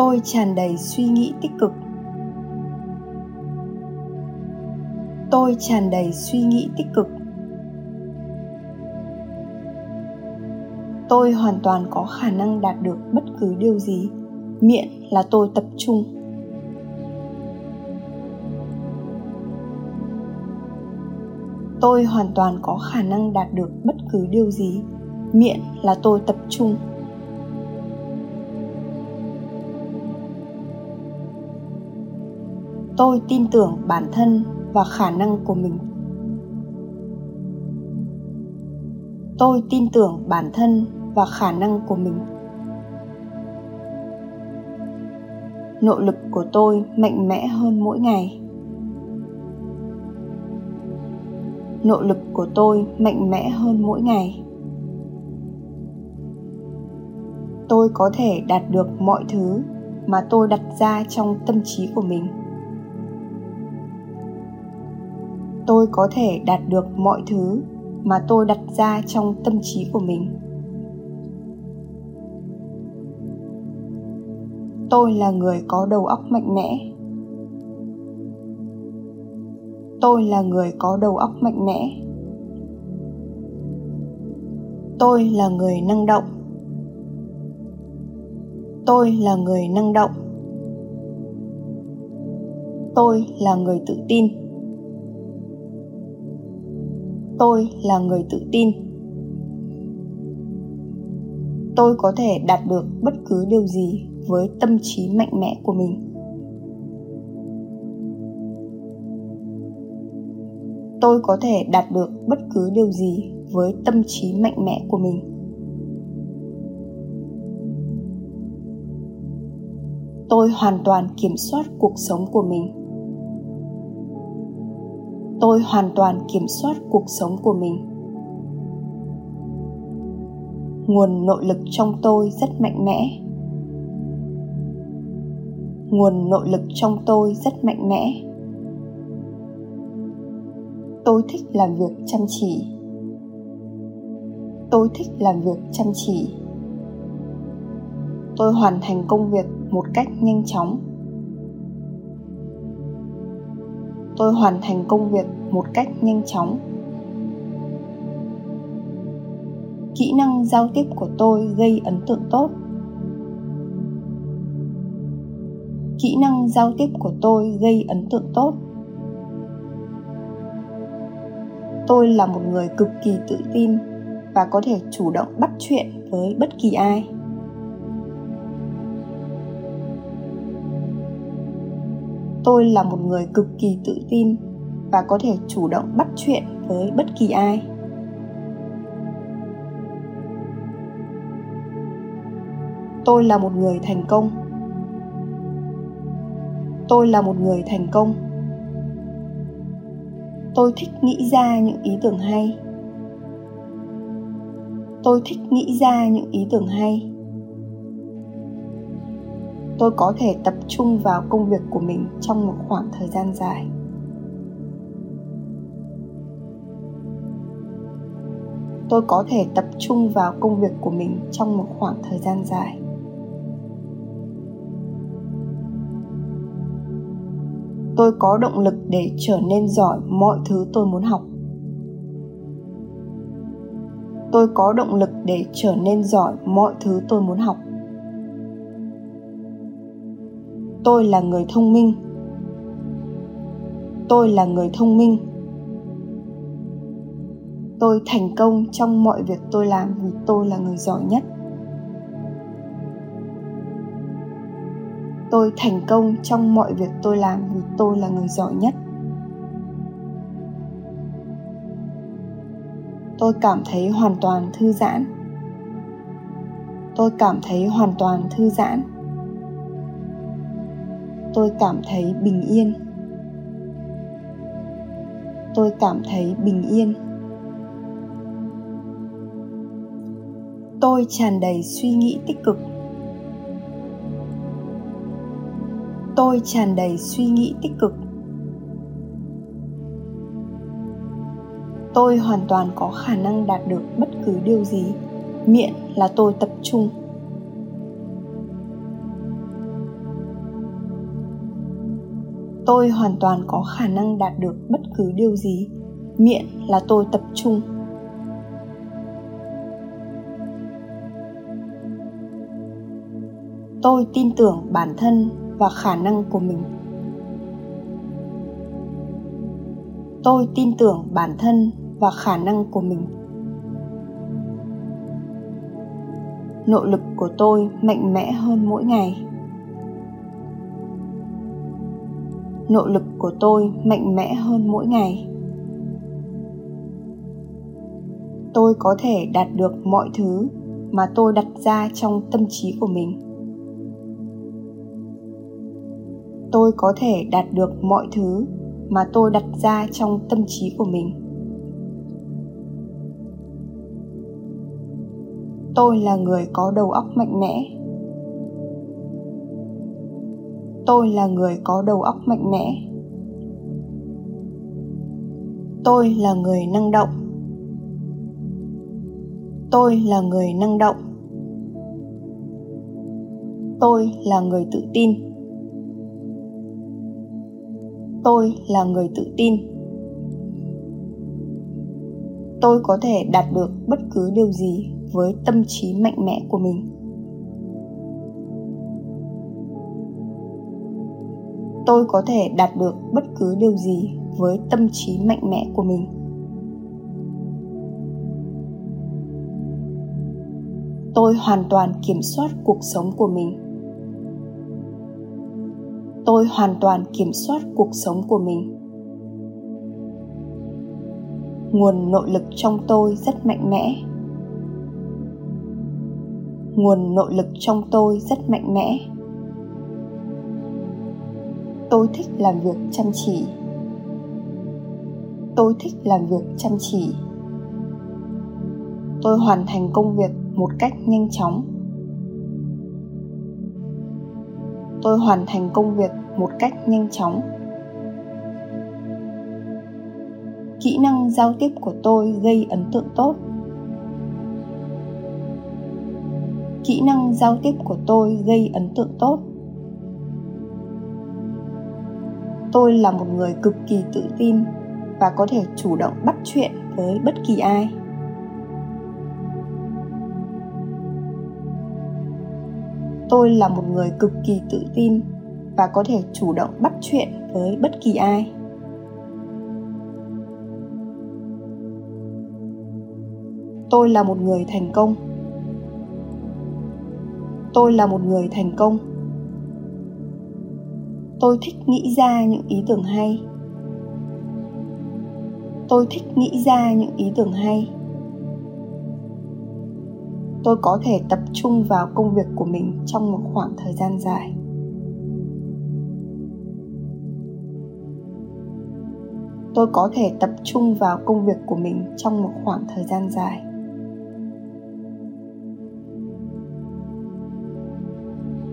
tôi tràn đầy suy nghĩ tích cực. Tôi tràn đầy suy nghĩ tích cực. Tôi hoàn toàn có khả năng đạt được bất cứ điều gì. Miễn là tôi tập trung. Tôi hoàn toàn có khả năng đạt được bất cứ điều gì. Miễn là tôi tập trung. Tôi tin tưởng bản thân và khả năng của mình. Tôi tin tưởng bản thân và khả năng của mình. Nội lực của tôi mạnh mẽ hơn mỗi ngày. Nội lực của tôi mạnh mẽ hơn mỗi ngày. Tôi có thể đạt được mọi thứ mà tôi đặt ra trong tâm trí của mình. Tôi có thể đạt được mọi thứ mà tôi đặt ra trong tâm trí của mình. Tôi là người có đầu óc mạnh mẽ. Tôi là người có đầu óc mạnh mẽ. Tôi là người năng động. Tôi là người năng động. Tôi là người tự tin tôi là người tự tin. Tôi có thể đạt được bất cứ điều gì với tâm trí mạnh mẽ của mình. Tôi có thể đạt được bất cứ điều gì với tâm trí mạnh mẽ của mình. Tôi hoàn toàn kiểm soát cuộc sống của mình tôi hoàn toàn kiểm soát cuộc sống của mình. Nguồn nội lực trong tôi rất mạnh mẽ. Nguồn nội lực trong tôi rất mạnh mẽ. Tôi thích làm việc chăm chỉ. Tôi thích làm việc chăm chỉ. Tôi hoàn thành công việc một cách nhanh chóng. Tôi hoàn thành công việc một cách nhanh chóng. Kỹ năng giao tiếp của tôi gây ấn tượng tốt. Kỹ năng giao tiếp của tôi gây ấn tượng tốt. Tôi là một người cực kỳ tự tin và có thể chủ động bắt chuyện với bất kỳ ai. Tôi là một người cực kỳ tự tin và có thể chủ động bắt chuyện với bất kỳ ai. Tôi là một người thành công. Tôi là một người thành công. Tôi thích nghĩ ra những ý tưởng hay. Tôi thích nghĩ ra những ý tưởng hay tôi có thể tập trung vào công việc của mình trong một khoảng thời gian dài. Tôi có thể tập trung vào công việc của mình trong một khoảng thời gian dài. Tôi có động lực để trở nên giỏi mọi thứ tôi muốn học. Tôi có động lực để trở nên giỏi mọi thứ tôi muốn học. Tôi là người thông minh. Tôi là người thông minh. Tôi thành công trong mọi việc tôi làm vì tôi là người giỏi nhất. Tôi thành công trong mọi việc tôi làm vì tôi là người giỏi nhất. Tôi cảm thấy hoàn toàn thư giãn. Tôi cảm thấy hoàn toàn thư giãn tôi cảm thấy bình yên. Tôi cảm thấy bình yên. Tôi tràn đầy suy nghĩ tích cực. Tôi tràn đầy suy nghĩ tích cực. Tôi hoàn toàn có khả năng đạt được bất cứ điều gì. Miễn là tôi tập trung. Tôi hoàn toàn có khả năng đạt được bất cứ điều gì. Miễn là tôi tập trung. Tôi tin tưởng bản thân và khả năng của mình. Tôi tin tưởng bản thân và khả năng của mình. Nội lực của tôi mạnh mẽ hơn mỗi ngày. Nỗ lực của tôi mạnh mẽ hơn mỗi ngày. Tôi có thể đạt được mọi thứ mà tôi đặt ra trong tâm trí của mình. Tôi có thể đạt được mọi thứ mà tôi đặt ra trong tâm trí của mình. Tôi là người có đầu óc mạnh mẽ. Tôi là người có đầu óc mạnh mẽ. Tôi là người năng động. Tôi là người năng động. Tôi là người tự tin. Tôi là người tự tin. Tôi có thể đạt được bất cứ điều gì với tâm trí mạnh mẽ của mình. Tôi có thể đạt được bất cứ điều gì với tâm trí mạnh mẽ của mình. Tôi hoàn toàn kiểm soát cuộc sống của mình. Tôi hoàn toàn kiểm soát cuộc sống của mình. Nguồn nội lực trong tôi rất mạnh mẽ. Nguồn nội lực trong tôi rất mạnh mẽ tôi thích làm việc chăm chỉ. Tôi thích làm việc chăm chỉ. Tôi hoàn thành công việc một cách nhanh chóng. Tôi hoàn thành công việc một cách nhanh chóng. Kỹ năng giao tiếp của tôi gây ấn tượng tốt. Kỹ năng giao tiếp của tôi gây ấn tượng tốt. Tôi là một người cực kỳ tự tin và có thể chủ động bắt chuyện với bất kỳ ai. Tôi là một người cực kỳ tự tin và có thể chủ động bắt chuyện với bất kỳ ai. Tôi là một người thành công. Tôi là một người thành công tôi thích nghĩ ra những ý tưởng hay. Tôi thích nghĩ ra những ý tưởng hay. Tôi có thể tập trung vào công việc của mình trong một khoảng thời gian dài. Tôi có thể tập trung vào công việc của mình trong một khoảng thời gian dài.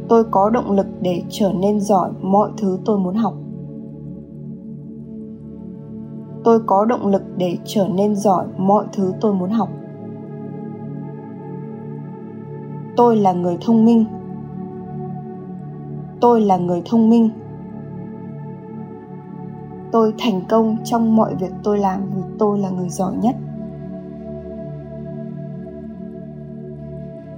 Tôi có động lực để trở nên giỏi mọi thứ tôi muốn học. Tôi có động lực để trở nên giỏi mọi thứ tôi muốn học. Tôi là người thông minh. Tôi là người thông minh. Tôi thành công trong mọi việc tôi làm vì tôi là người giỏi nhất.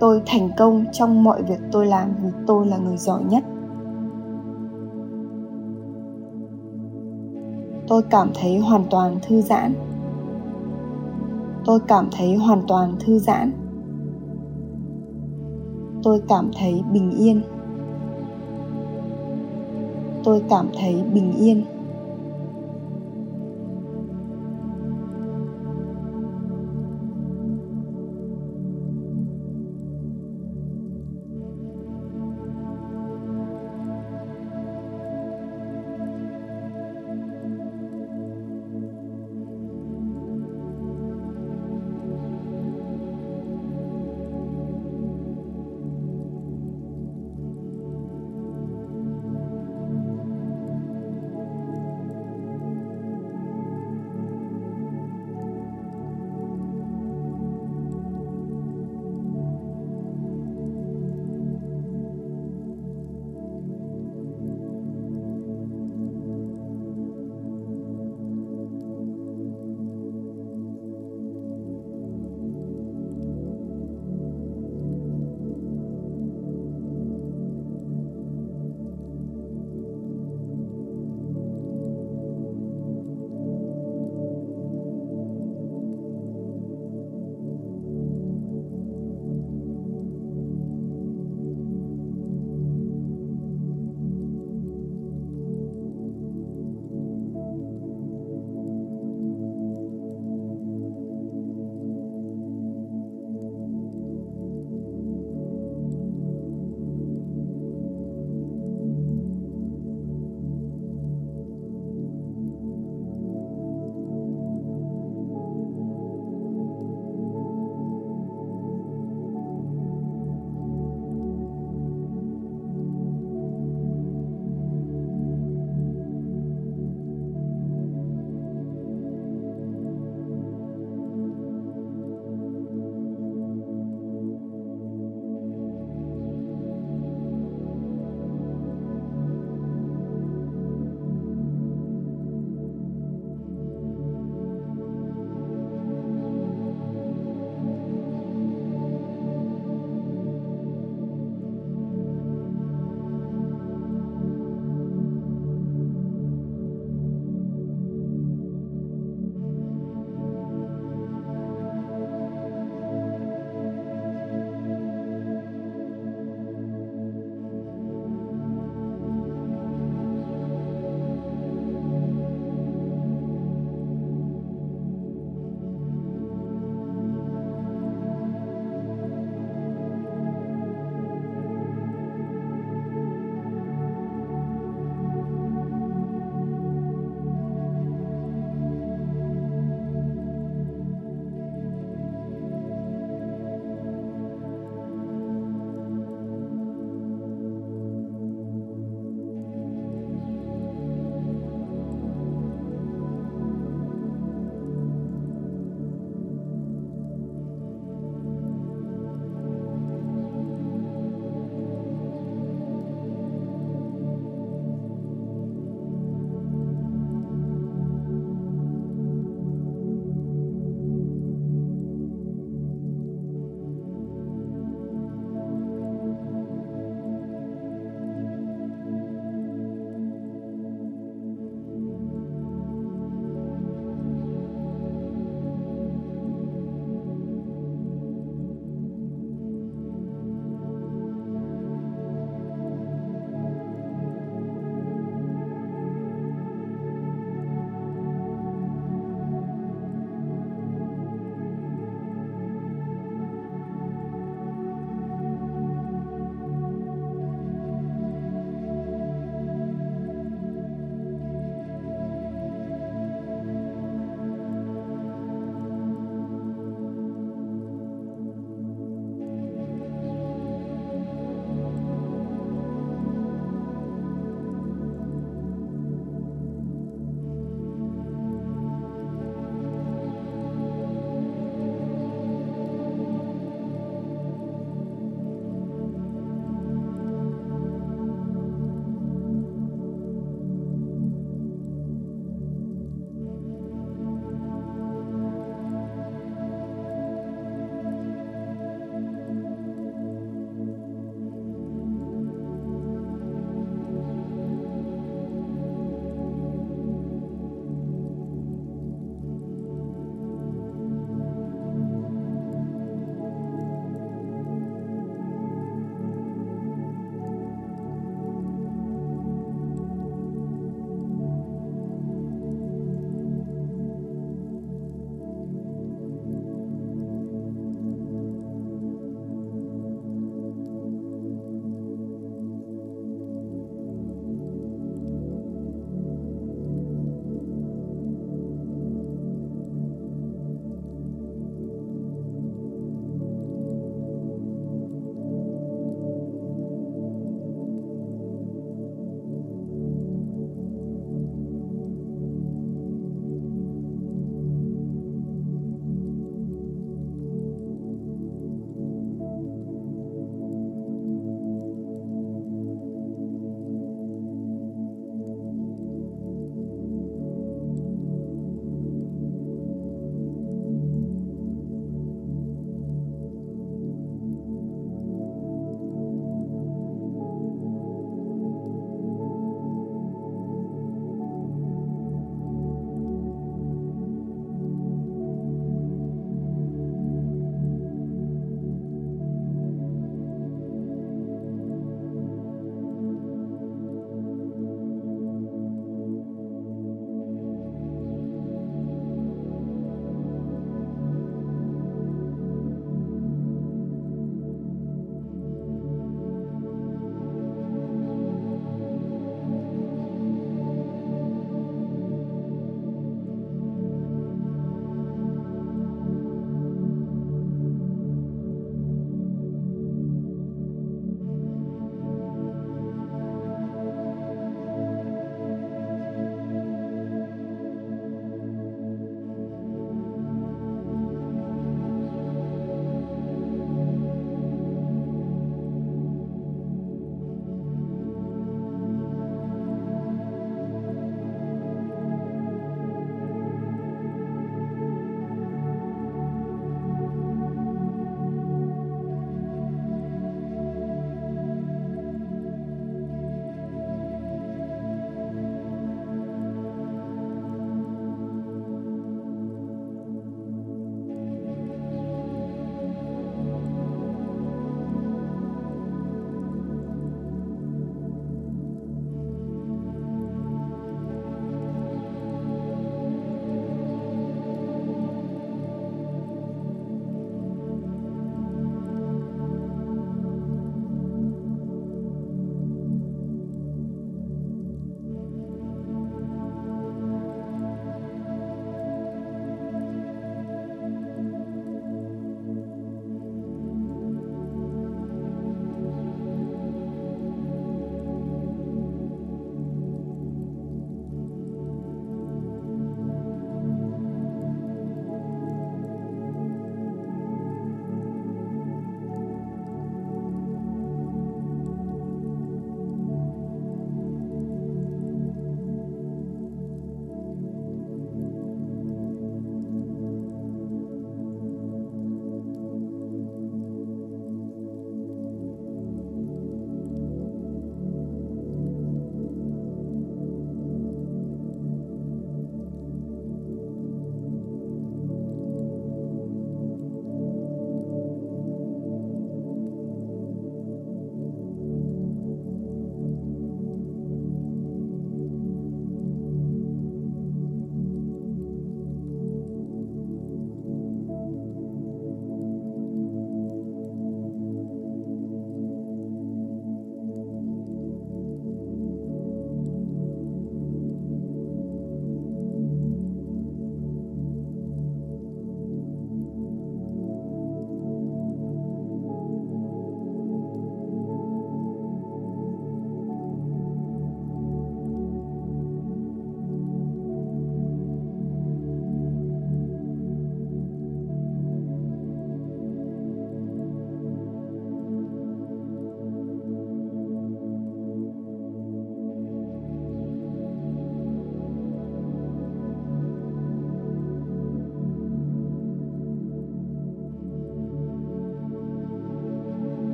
Tôi thành công trong mọi việc tôi làm vì tôi là người giỏi nhất. Tôi cảm thấy hoàn toàn thư giãn. Tôi cảm thấy hoàn toàn thư giãn. Tôi cảm thấy bình yên. Tôi cảm thấy bình yên.